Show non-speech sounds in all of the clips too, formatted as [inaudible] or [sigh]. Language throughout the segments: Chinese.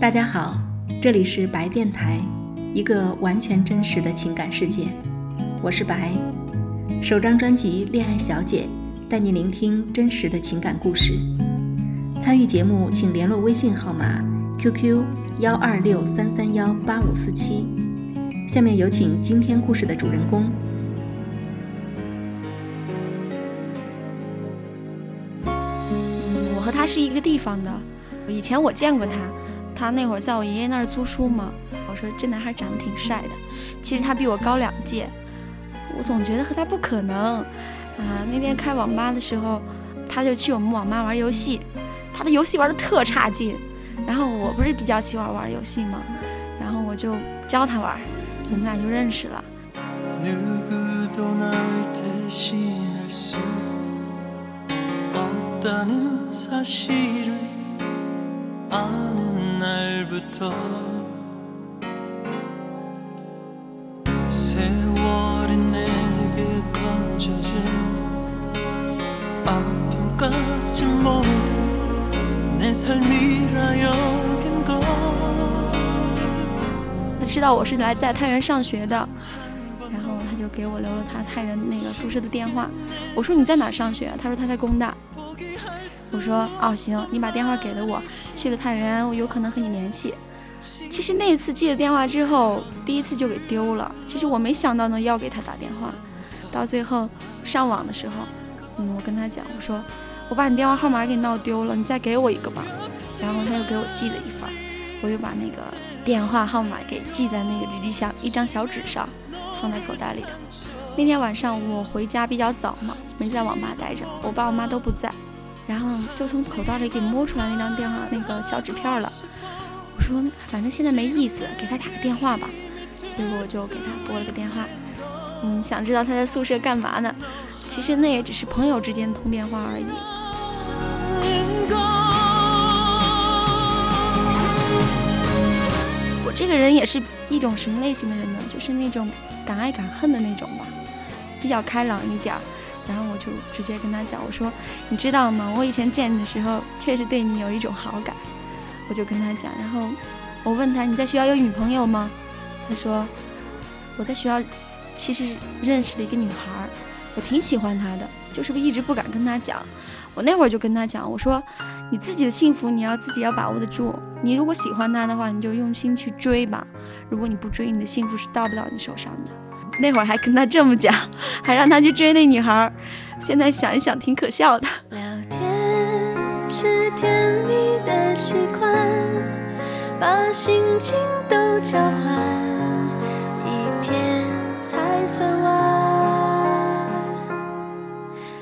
大家好，这里是白电台，一个完全真实的情感世界。我是白，首张专辑《恋爱小姐》带你聆听真实的情感故事。参与节目请联络微信号码 QQ 幺二六三三幺八五四七。下面有请今天故事的主人公。我和他是一个地方的，以前我见过他。他那会儿在我爷爷那儿租书嘛，我说这男孩长得挺帅的，其实他比我高两届，我总觉得和他不可能。啊，那天开网吧的时候，他就去我们网吧玩游戏，他的游戏玩的特差劲，然后我不是比较喜欢玩游戏嘛？然后我就教他玩，我们俩就认识了。他知道我是来在太原上学的，然后他就给我留了他太原那个宿舍的电话。我说你在哪上学？他说他在工大。我说哦行，你把电话给了我，去了太原，我有可能和你联系。其实那次记了电话之后，第一次就给丢了。其实我没想到能要给他打电话，到最后上网的时候，嗯，我跟他讲，我说我把你电话号码给闹丢了，你再给我一个吧。然后他又给我寄了一份，我又把那个电话号码给记在那个履历上一张小纸上，放在口袋里头。那天晚上我回家比较早嘛，没在网吧待着，我爸我妈都不在。然后就从口袋里给摸出来那张电话那个小纸片了。我说反正现在没意思，给他打个电话吧。结果我就给他拨了个电话，嗯，想知道他在宿舍干嘛呢？其实那也只是朋友之间通电话而已。我这个人也是一种什么类型的人呢？就是那种敢爱敢恨的那种吧，比较开朗一点儿。然后我就直接跟他讲，我说：“你知道吗？我以前见你的时候，确实对你有一种好感。”我就跟他讲，然后我问他：“你在学校有女朋友吗？”他说：“我在学校其实认识了一个女孩，我挺喜欢她的，就是一直不敢跟她讲。”我那会儿就跟他讲，我说：“你自己的幸福你要自己要把握得住。你如果喜欢她的话，你就用心去追吧。如果你不追，你的幸福是到不了你手上的。”那会儿还跟他这么讲，[laughs] 还让他去追那女孩。现在想一想，挺可笑的。聊天是甜蜜的习惯，把心情都交换，一天才算完。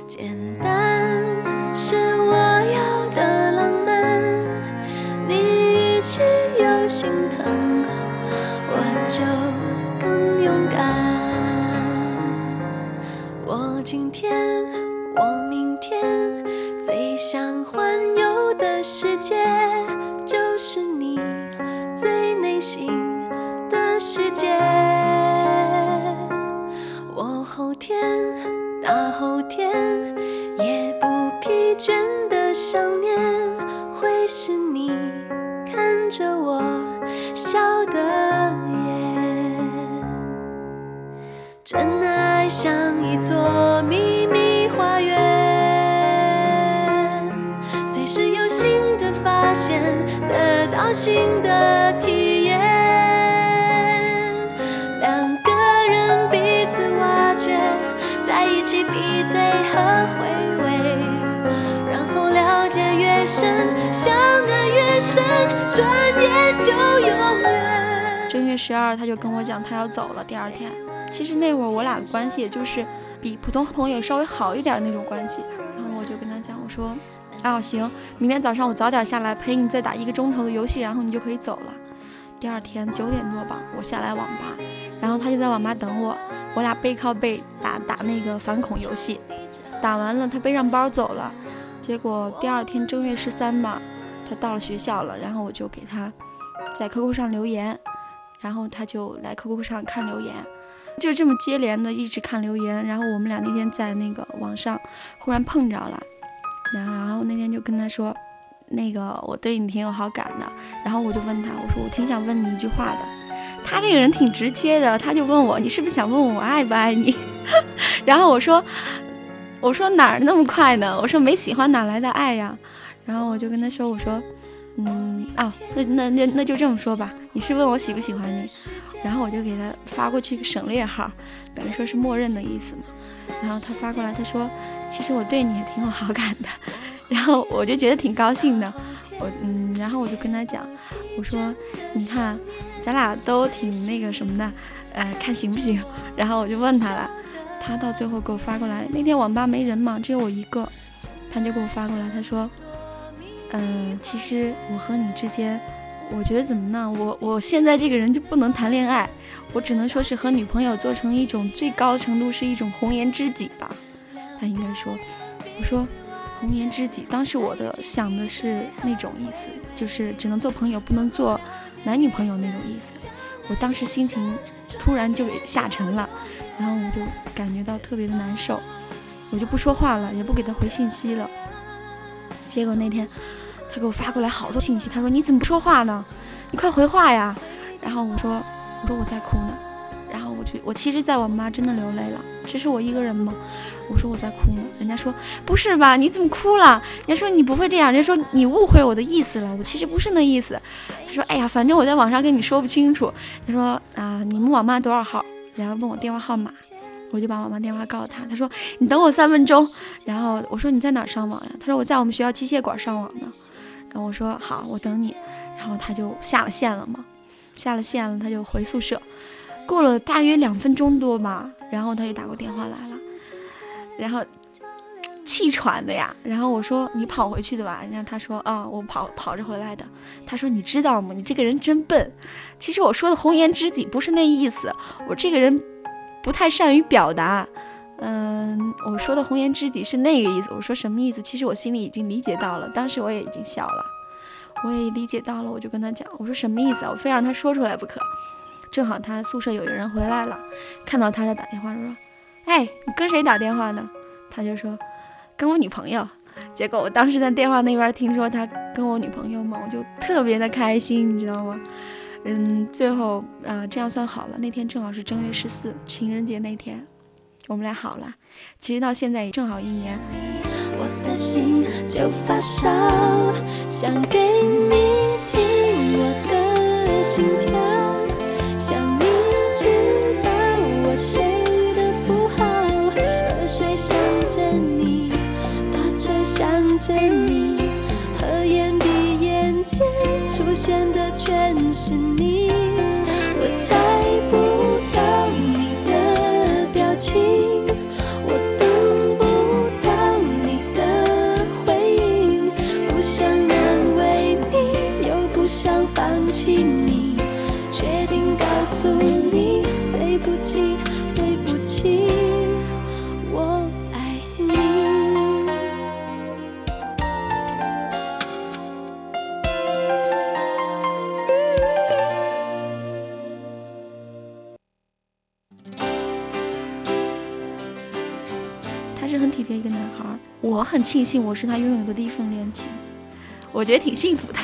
简单是我要的浪漫，你语气有心疼，我就界就是你最内心的世界。我后天，大后天，也不疲倦的想念，会是你看着我笑的眼。真爱像一座。新的体验，两个人彼此挖掘，在一起比对和回味，然后了解越深，相爱越深，转眼就永远。正月十二，他就跟我讲他要走了。第二天，其实那会儿我俩的关系也就是比普通朋友稍微好一点那种关系。然后我就跟他讲，我说。哦，行，明天早上我早点下来陪你再打一个钟头的游戏，然后你就可以走了。第二天九点多吧，我下来网吧，然后他就在网吧等我，我俩背靠背打打那个反恐游戏，打完了他背上包走了。结果第二天正月十三吧，他到了学校了，然后我就给他在 QQ 上留言，然后他就来 QQ 上看留言，就这么接连的一直看留言，然后我们俩那天在那个网上忽然碰着了。然后那天就跟他说，那个我对你挺有好感的。然后我就问他，我说我挺想问你一句话的。他这个人挺直接的，他就问我，你是不是想问我爱不爱你？[laughs] 然后我说，我说哪儿那么快呢？我说没喜欢哪来的爱呀？然后我就跟他说，我说，嗯啊，那那那那就这么说吧，你是问我喜不喜欢你？然后我就给他发过去一个省略号，等于说是默认的意思嘛。然后他发过来，他说，其实我对你也挺有好感的。[laughs] 然后我就觉得挺高兴的，我嗯，然后我就跟他讲，我说，你看，咱俩都挺那个什么的，呃，看行不行？[laughs] 然后我就问他了，他到最后给我发过来，那天网吧没人嘛，只有我一个，他就给我发过来，他说，嗯，其实我和你之间，我觉得怎么呢？我我现在这个人就不能谈恋爱，我只能说是和女朋友做成一种最高程度是一种红颜知己吧。他应该说，我说。红颜知己，当时我的想的是那种意思，就是只能做朋友，不能做男女朋友那种意思。我当时心情突然就给下沉了，然后我就感觉到特别的难受，我就不说话了，也不给他回信息了。结果那天他给我发过来好多信息，他说你怎么不说话呢？你快回话呀！然后我说我说我在哭呢。然后我就，我其实在网吧真的流泪了，只是我一个人吗？我说我在哭呢，人家说不是吧？你怎么哭了？人家说你不会这样，人家说你误会我的意思了，我其实不是那意思。他说哎呀，反正我在网上跟你说不清楚。他说啊，你们网吧多少号？然后问我电话号码，我就把网吧电话告诉他。他说你等我三分钟。然后我说你在哪上网呀？他说我在我们学校机械馆上网呢。然后我说好，我等你。然后他就下了线了嘛，下了线了，他就回宿舍。过了大约两分钟多吧，然后他就打过电话来了，然后气喘的呀。然后我说你跑回去的吧，人家他说啊，我跑跑着回来的。他说你知道吗？你这个人真笨。其实我说的红颜知己不是那意思，我这个人不太善于表达。嗯，我说的红颜知己是那个意思。我说什么意思？其实我心里已经理解到了，当时我也已经笑了，我也理解到了，我就跟他讲，我说什么意思啊？我非让他说出来不可。正好他宿舍有一个人回来了，看到他在打电话，说：“哎，你跟谁打电话呢？”他就说：“跟我女朋友。”结果我当时在电话那边听说他跟我女朋友嘛，我就特别的开心，你知道吗？嗯，最后啊，这样算好了。那天正好是正月十四，情人节那天，我们俩好了。其实到现在也正好一年。我的心就发烧，想给你听我的心跳。看着你，合眼闭眼间出现的全是你，我猜不庆幸我是他拥有的第一份恋情，我觉得挺幸福的。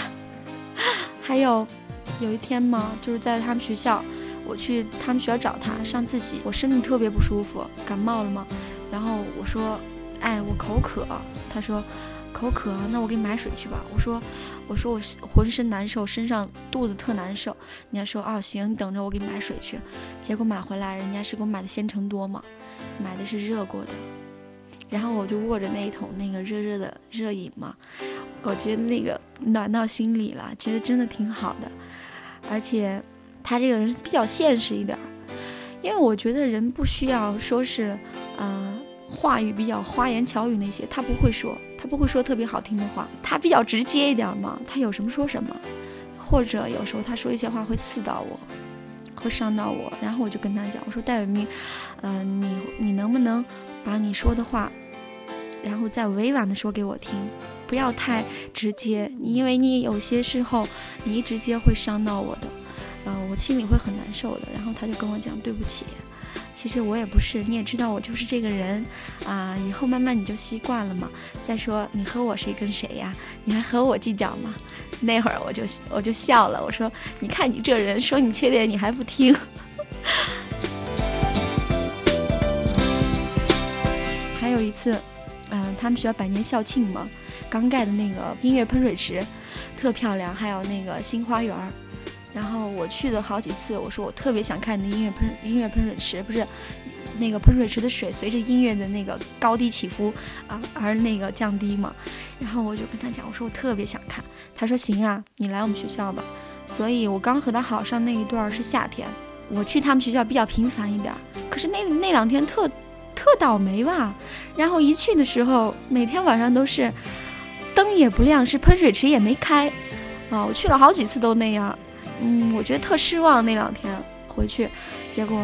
[laughs] 还有。有一天嘛，就是在他们学校，我去他们学校找他上自习，我身体特别不舒服，感冒了嘛。然后我说，哎，我口渴。他说，口渴，那我给你买水去吧。我说，我说我浑身难受，身上肚子特难受。人家说，哦，行，你等着，我给你买水去。结果买回来，人家是给我买的鲜橙多嘛，买的是热过的。然后我就握着那一桶那个热热的热饮嘛，我觉得那个暖到心里了，觉得真的挺好的。而且，他这个人比较现实一点，因为我觉得人不需要说是，呃，话语比较花言巧语那些，他不会说，他不会说特别好听的话，他比较直接一点嘛，他有什么说什么，或者有时候他说一些话会刺到我，会伤到我，然后我就跟他讲，我说戴伟明，嗯，你你能不能把你说的话，然后再委婉的说给我听。不要太直接，因为你有些时候你一直接会伤到我的，呃，我心里会很难受的。然后他就跟我讲对不起，其实我也不是，你也知道我就是这个人啊。以后慢慢你就习惯了嘛。再说你和我谁跟谁呀？你还和我计较吗？那会儿我就我就笑了，我说你看你这人，说你缺点你还不听。还有一次，嗯，他们学校百年校庆嘛，刚盖的那个音乐喷水池，特漂亮，还有那个新花园儿。然后我去了好几次，我说我特别想看那音乐喷音乐喷水池，不是那个喷水池的水随着音乐的那个高低起伏啊而那个降低嘛。然后我就跟他讲，我说我特别想看。他说行啊，你来我们学校吧。所以我刚和他好上那一段是夏天，我去他们学校比较频繁一点。可是那那两天特特倒霉吧。然后一去的时候，每天晚上都是灯也不亮，是喷水池也没开啊。我去了好几次都那样。嗯，我觉得特失望。那两天回去，结果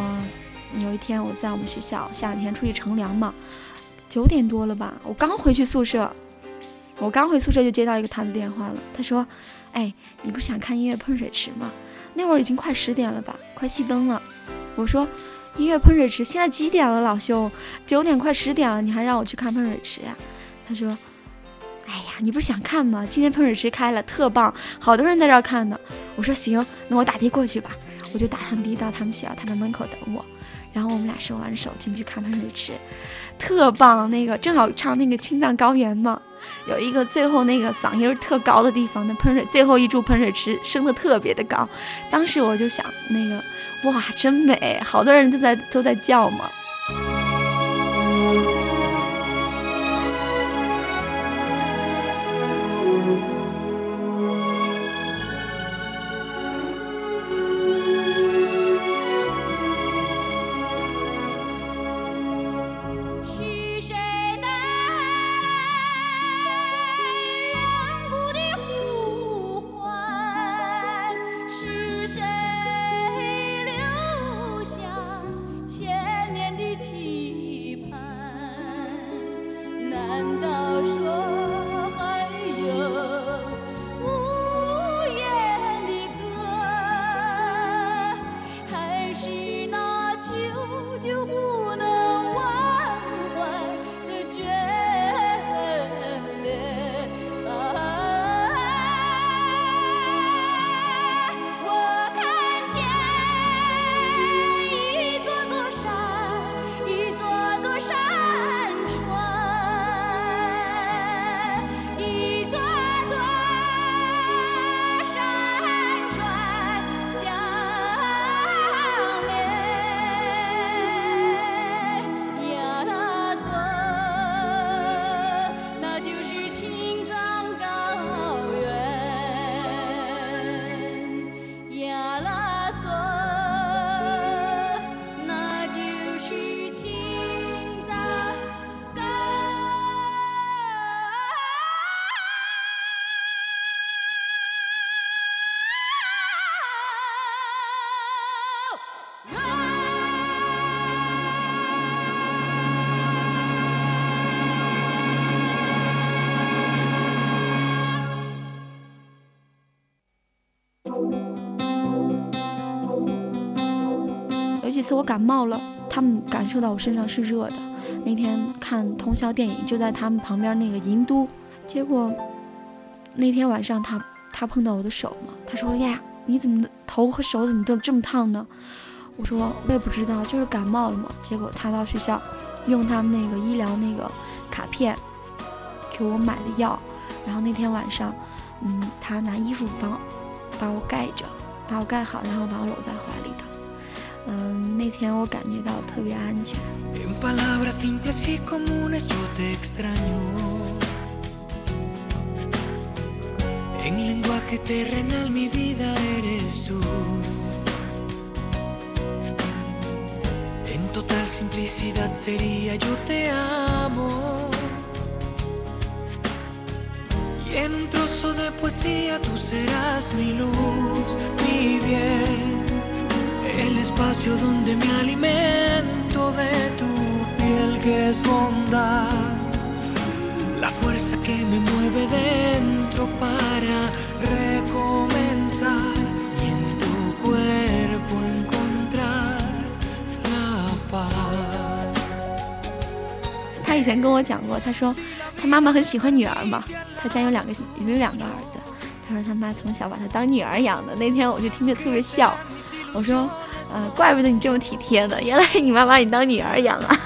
有一天我在我们学校夏天出去乘凉嘛，九点多了吧，我刚回去宿舍，我刚回宿舍就接到一个他的电话了。他说：“哎，你不想看音乐喷水池吗？那会儿已经快十点了吧，快熄灯了。”我说：“音乐喷水池现在几点了，老兄？九点快十点了，你还让我去看喷水池呀？”他说。哎呀，你不是想看吗？今天喷水池开了，特棒，好多人在这儿看呢。我说行，那我打的过去吧。我就打上的到他们学校，他们门口等我。然后我们俩手挽手进去看喷水池，特棒。那个正好唱那个青藏高原嘛，有一个最后那个嗓音特高的地方，那喷水最后一柱喷水池升的特别的高。当时我就想，那个哇，真美，好多人都在都在叫嘛。有几次我感冒了，他们感受到我身上是热的。那天看通宵电影，就在他们旁边那个银都。结果那天晚上，他他碰到我的手嘛，他说：“呀，你怎么头和手怎么都这么烫呢？”我说：“我也不知道，就是感冒了嘛。”结果他到学校用他们那个医疗那个卡片给我买的药，然后那天晚上，嗯，他拿衣服帮把我盖着，把我盖好，然后把我搂在怀里头。嗯，那天我感觉到特别安全。En palabras simples y comunes yo te extraño. En lenguaje terrenal mi vida eres tú. En total simplicidad sería yo te amo. en un trozo de poesía tú serás mi luz, mi bien el espacio donde me alimento de tu piel que es bondad, la fuerza que me mueve dentro para recomenzar y en tu cuerpo encontrar la paz. 前跟我讲过，他说 他妈妈很喜欢女儿嘛，他家有两个有两个儿子，他说他妈从小把他当女儿养的。那天我就听着特别笑，我说，呃，怪不得你这么体贴呢，原来你妈把你当女儿养啊。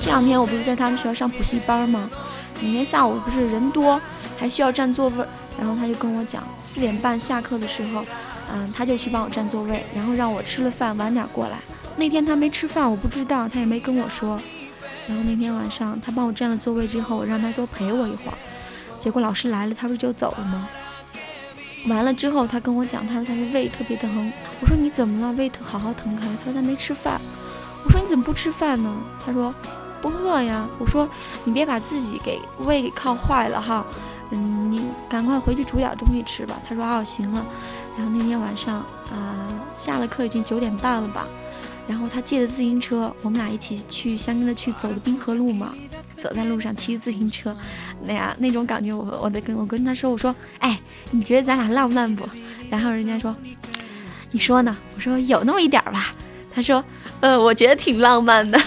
这两天我不是在他们学校上补习班吗？每天下午不是人多，还需要占座位，然后他就跟我讲，四点半下课的时候，嗯，他就去帮我占座位，然后让我吃了饭晚点过来。那天他没吃饭，我不知道，他也没跟我说。然后那天晚上他帮我占了座位之后，我让他多陪我一会儿。结果老师来了，他不是就走了吗？完了之后，他跟我讲，他说他的胃特别疼。我说你怎么了？胃疼好好疼开。他说他没吃饭。我说你怎么不吃饭呢？他说。不饿呀，我说你别把自己给胃给靠坏了哈，嗯，你赶快回去煮点东西吃吧。他说哦行了，然后那天晚上啊下了课已经九点半了吧，然后他借的自行车，我们俩一起去相跟着去走的滨河路嘛，走在路上骑自行车，那样那种感觉，我我得跟我跟他说，我说哎，你觉得咱俩浪漫不？然后人家说你说呢？我说有那么一点吧。他说呃，我觉得挺浪漫的。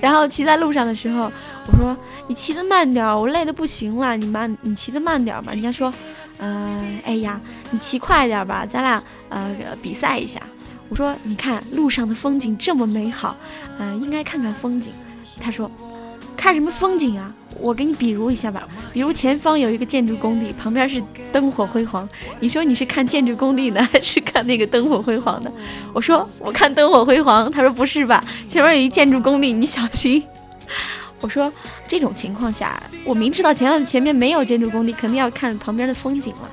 然后骑在路上的时候，我说你骑的慢点，我累的不行了，你慢，你骑的慢点吧。人家说，嗯，哎呀，你骑快点吧，咱俩呃比赛一下。我说你看路上的风景这么美好，嗯，应该看看风景。他说，看什么风景啊？我给你比如一下吧，比如前方有一个建筑工地，旁边是灯火辉煌。你说你是看建筑工地呢，还是看那个灯火辉煌的？我说我看灯火辉煌。他说不是吧，前面有一建筑工地，你小心。我说这种情况下，我明知道前前面没有建筑工地，肯定要看旁边的风景了。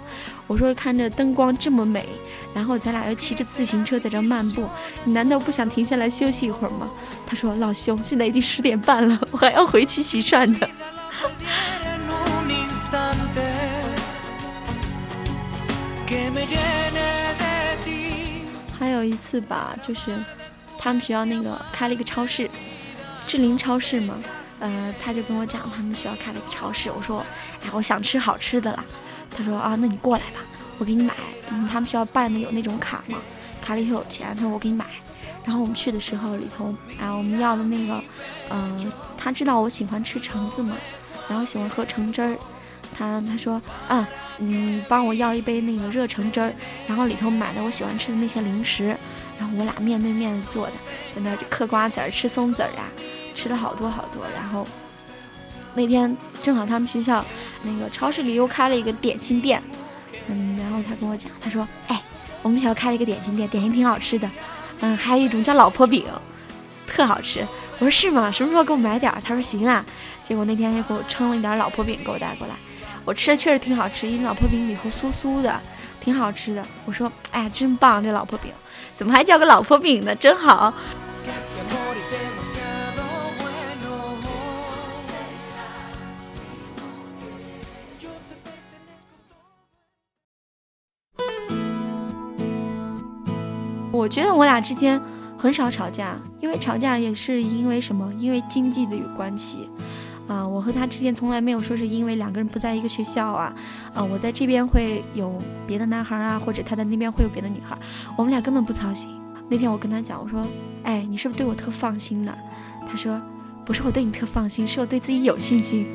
我说看着灯光这么美，然后咱俩又骑着自行车在这漫步，你难道不想停下来休息一会儿吗？他说老兄，现在已经十点半了，我还要回去洗涮呢。还有一次吧，就是他们学校那个开了一个超市，志林超市嘛，呃，他就跟我讲他们学校开了一个超市，我说，哎，我想吃好吃的了。他说啊，那你过来吧，我给你买。他们学校办的有那种卡嘛，卡里头有钱。他说我给你买。然后我们去的时候里头，啊，我们要的那个，嗯，他知道我喜欢吃橙子嘛，然后喜欢喝橙汁儿。他他说啊，你帮我要一杯那个热橙汁儿，然后里头买的我喜欢吃的那些零食。然后我俩面对面坐的，在那嗑瓜子儿、吃松子儿啊，吃了好多好多。然后那天正好他们学校那个超市里又开了一个点心店，嗯，然后他跟我讲，他说，哎，我们学校开了一个点心店，点心挺好吃的。嗯，还有一种叫老婆饼，特好吃。我说是吗？什么时候给我买点儿？他说行啊。结果那天就给我称了一点老婆饼给我带过来，我吃的确实挺好吃，因为老婆饼里头酥酥的，挺好吃的。我说哎呀，真棒这老婆饼，怎么还叫个老婆饼呢？真好。我觉得我俩之间很少吵架，因为吵架也是因为什么？因为经济的有关系，啊，我和他之间从来没有说是因为两个人不在一个学校啊，啊，我在这边会有别的男孩啊，或者他在那边会有别的女孩，我们俩根本不操心。那天我跟他讲，我说，哎，你是不是对我特放心呢？他说，不是我对你特放心，是我对自己有信心。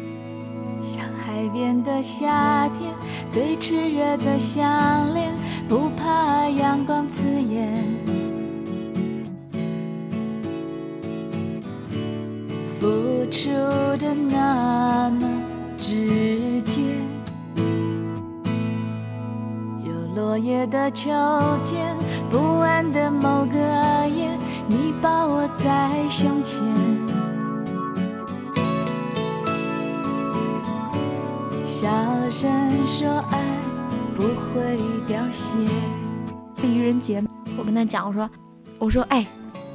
像海边的夏天，最炽热的项链，不怕阳光刺眼。付出的那么直接。有落叶的秋天，不安的某个夜，你抱我在胸前。小声说爱不会凋谢。愚人节，我跟他讲，我说，我说，哎，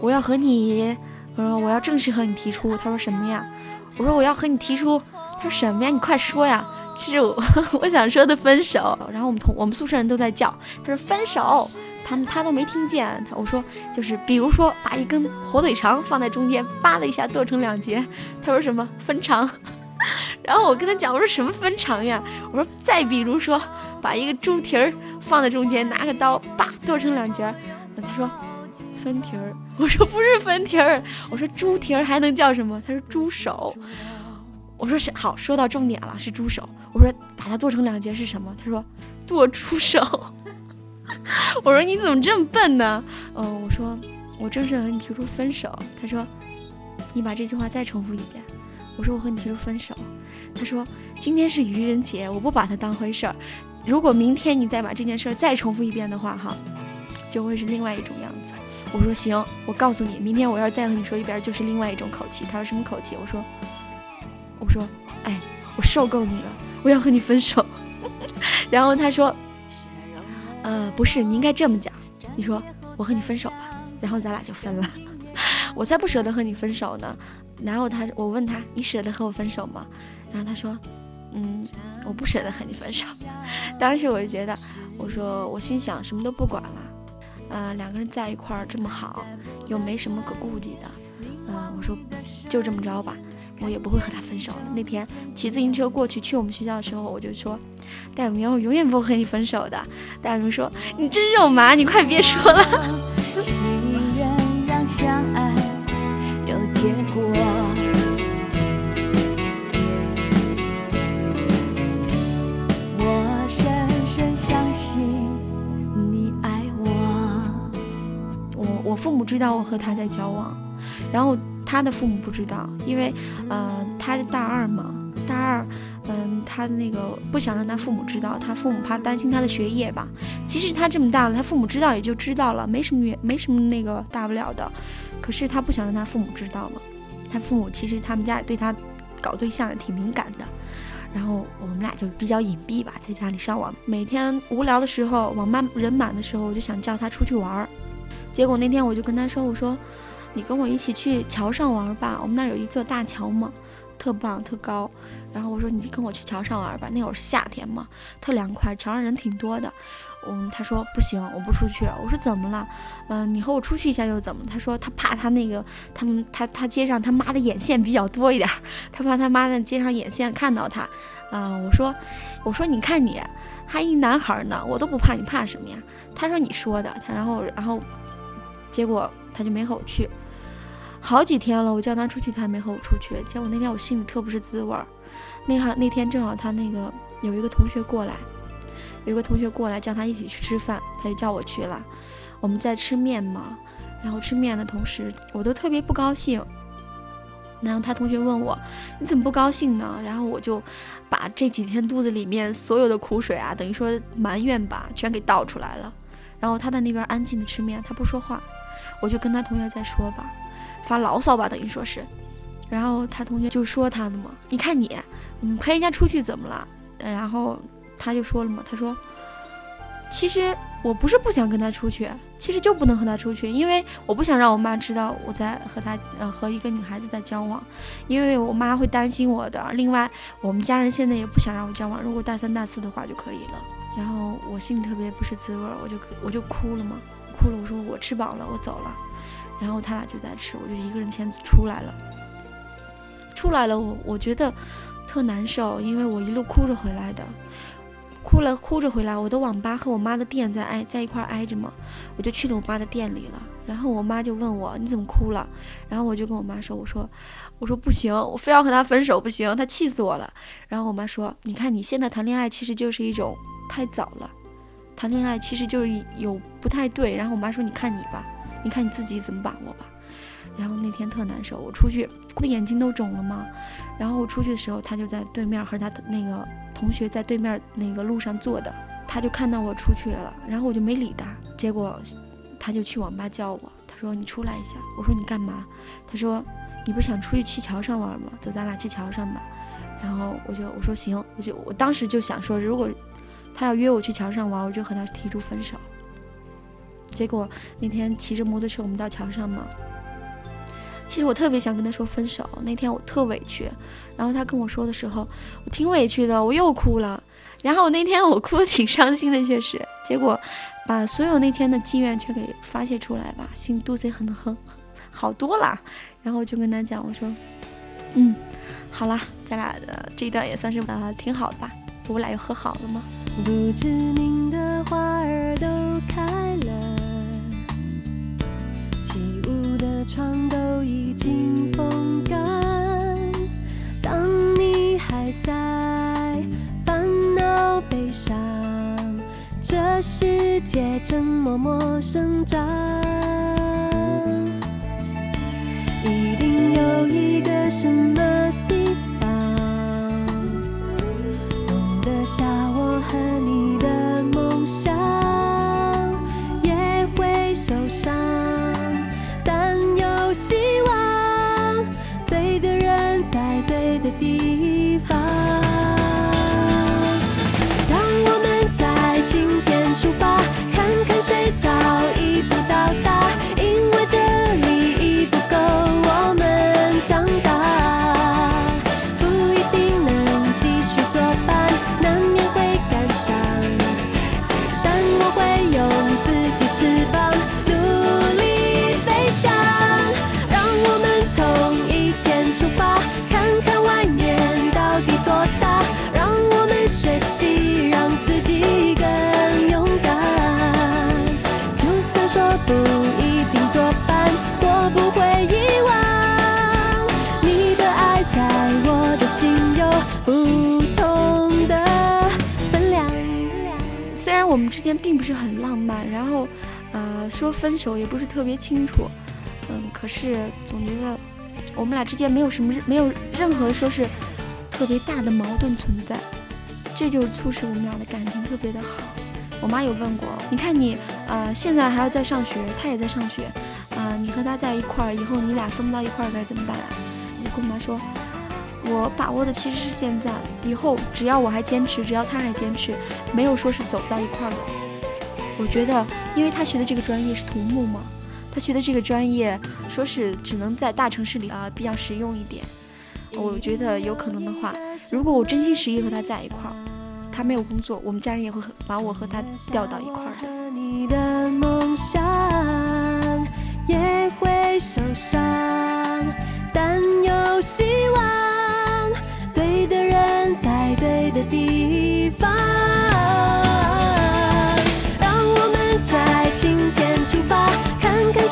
我要和你，我说我要正式和你提出。他说什么呀？我说我要和你提出。他说什么呀？你快说呀！其实我 [laughs] 我想说的分手。然后我们同我们宿舍人都在叫，他说分手，他们他都没听见。他我说就是比如说把一根火腿肠放在中间，扒的一下剁成两截。他说什么分肠？[laughs] 然后我跟他讲，我说什么分肠呀？我说再比如说，把一个猪蹄儿放在中间，拿个刀叭剁成两截。他说分蹄儿，[laughs] 我说不是分蹄儿，我说猪蹄儿还能叫什么？他说猪手。我说是好，说到重点了，是猪手。我说把它剁成两截是什么？他说剁猪手。[laughs] 我说你怎么这么笨呢？嗯，我说我正式和你提出分手。他说你把这句话再重复一遍。我说我和你提出分手。他说今天是愚人节，我不把它当回事儿。如果明天你再把这件事儿再重复一遍的话，哈，就会是另外一种样子。我说行，我告诉你，明天我要再和你说一遍，就是另外一种口气。他说什么口气？我说我说哎，我受够你了，我要和你分手。[laughs] 然后他说。呃，不是，你应该这么讲。你说我和你分手吧，然后咱俩就分了。[laughs] 我才不舍得和你分手呢。然后他，我问他，你舍得和我分手吗？然后他说，嗯，我不舍得和你分手。[laughs] 当时我就觉得，我说我心想什么都不管了。呃，两个人在一块儿这么好，又没什么可顾忌的。嗯，我说就这么着吧。我也不会和他分手了。那天骑自行车过去去我们学校的时候，我就说：“戴明，我永远不会和你分手的。”戴明说：“你真肉麻，你快别说了。”我我父母知道我和他在交往，然后。他的父母不知道，因为，呃，他是大二嘛，大二，嗯，他那个不想让他父母知道，他父母怕担心他的学业吧。其实他这么大了，他父母知道也就知道了，没什么也没什么那个大不了的。可是他不想让他父母知道嘛，他父母其实他们家也对他搞对象也挺敏感的。然后我们俩就比较隐蔽吧，在家里上网，每天无聊的时候，网吧人满的时候，我就想叫他出去玩儿。结果那天我就跟他说，我说。你跟我一起去桥上玩吧，我们那儿有一座大桥嘛，特棒特高。然后我说你跟我去桥上玩吧，那会儿是夏天嘛，特凉快，桥上人挺多的。嗯，他说不行，我不出去。我说怎么了？嗯，你和我出去一下又怎么？他说他怕他那个他们他他街上他妈的眼线比较多一点，[laughs] 他怕他妈在街上眼线看到他。啊，我说我说你看你还一男孩呢，我都不怕，你怕什么呀？他说你说的，他然后然后结果他就没和我去。好几天了，我叫他出去，他还没和我出去。结果那天我心里特不是滋味儿。那哈那天正好他那个有一个同学过来，有一个同学过来叫他一起去吃饭，他就叫我去了。我们在吃面嘛，然后吃面的同时，我都特别不高兴。然后他同学问我你怎么不高兴呢？然后我就把这几天肚子里面所有的苦水啊，等于说埋怨吧，全给倒出来了。然后他在那边安静的吃面，他不说话，我就跟他同学再说吧。发牢骚吧，等于说是，然后他同学就说他的嘛，你看你，你陪人家出去怎么了？然后他就说了嘛，他说，其实我不是不想跟他出去，其实就不能和他出去，因为我不想让我妈知道我在和他呃和一个女孩子在交往，因为我妈会担心我的。另外，我们家人现在也不想让我交往，如果大三大四的话就可以了。然后我心里特别不是滋味，我就我就哭了嘛，哭了，我说我吃饱了，我走了。然后他俩就在吃，我就一个人先出来了。出来了，我我觉得特难受，因为我一路哭着回来的，哭了哭着回来。我的网吧和我妈的店在挨在一块挨着嘛，我就去了我妈的店里了。然后我妈就问我你怎么哭了？然后我就跟我妈说，我说我说不行，我非要和他分手不行，他气死我了。然后我妈说，你看你现在谈恋爱其实就是一种太早了，谈恋爱其实就是有不太对。然后我妈说，你看你吧。你看你自己怎么把握吧。然后那天特难受，我出去我眼睛都肿了嘛。然后我出去的时候，他就在对面和他那个同学在对面那个路上坐的，他就看到我出去了，然后我就没理他。结果他就去网吧叫我，他说你出来一下。我说你干嘛？他说你不是想出去去桥上玩吗？走，咱俩去桥上吧。然后我就我说行，我就我当时就想说，如果他要约我去桥上玩，我就和他提出分手。结果那天骑着摩托车，我们到桥上嘛。其实我特别想跟他说分手，那天我特委屈。然后他跟我说的时候，我挺委屈的，我又哭了。然后那天我哭的挺伤心的，确实。结果把所有那天的积怨全给发泄出来吧，心肚子很很好多了。然后就跟他讲，我说嗯，好啦，咱俩的这一段也算是呃挺好的吧，我俩又和好了吗？不知名的花儿都开了，起雾的窗都已经风干。当你还在烦恼悲伤，这世界正默默生长。一定有一个什么地方，容得下我和你我们之间并不是很浪漫，然后，呃，说分手也不是特别清楚，嗯，可是总觉得我们俩之间没有什么没有任何说是特别大的矛盾存在，这就促使我们俩的感情特别的好。我妈有问过，你看你，呃，现在还要在上学，她也在上学，啊、你和他在一块儿，以后你俩分不到一块儿该怎么办啊？我跟我妈说，我把握的其实是现在，以后只要我还坚持，只要他还坚持，没有说是走不到一块儿的。我觉得，因为他学的这个专业是土木嘛，他学的这个专业说是只能在大城市里啊、比较实用一点。我觉得有可能的话，如果我真心实意和他在一块儿，他没有工作，我们家人也会把我和他调到一块儿的。你的梦想也会受伤，但有希望。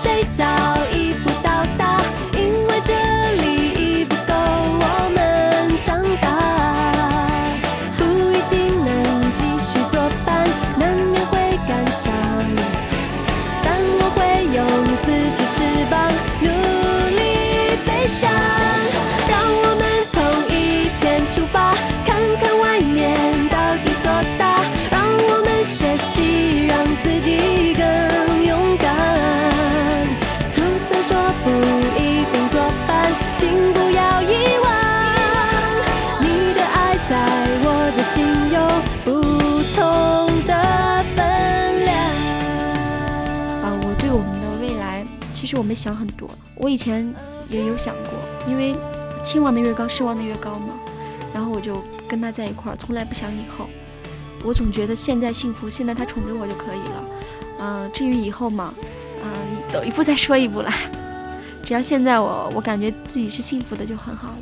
谁早已想很多。我以前也有想过，因为期望的越高，失望的越高嘛。然后我就跟他在一块儿，从来不想以后。我总觉得现在幸福，现在他宠着我就可以了。嗯、至于以后嘛，嗯、走一步再说一步啦。[laughs] 只要现在我我感觉自己是幸福的就很好了。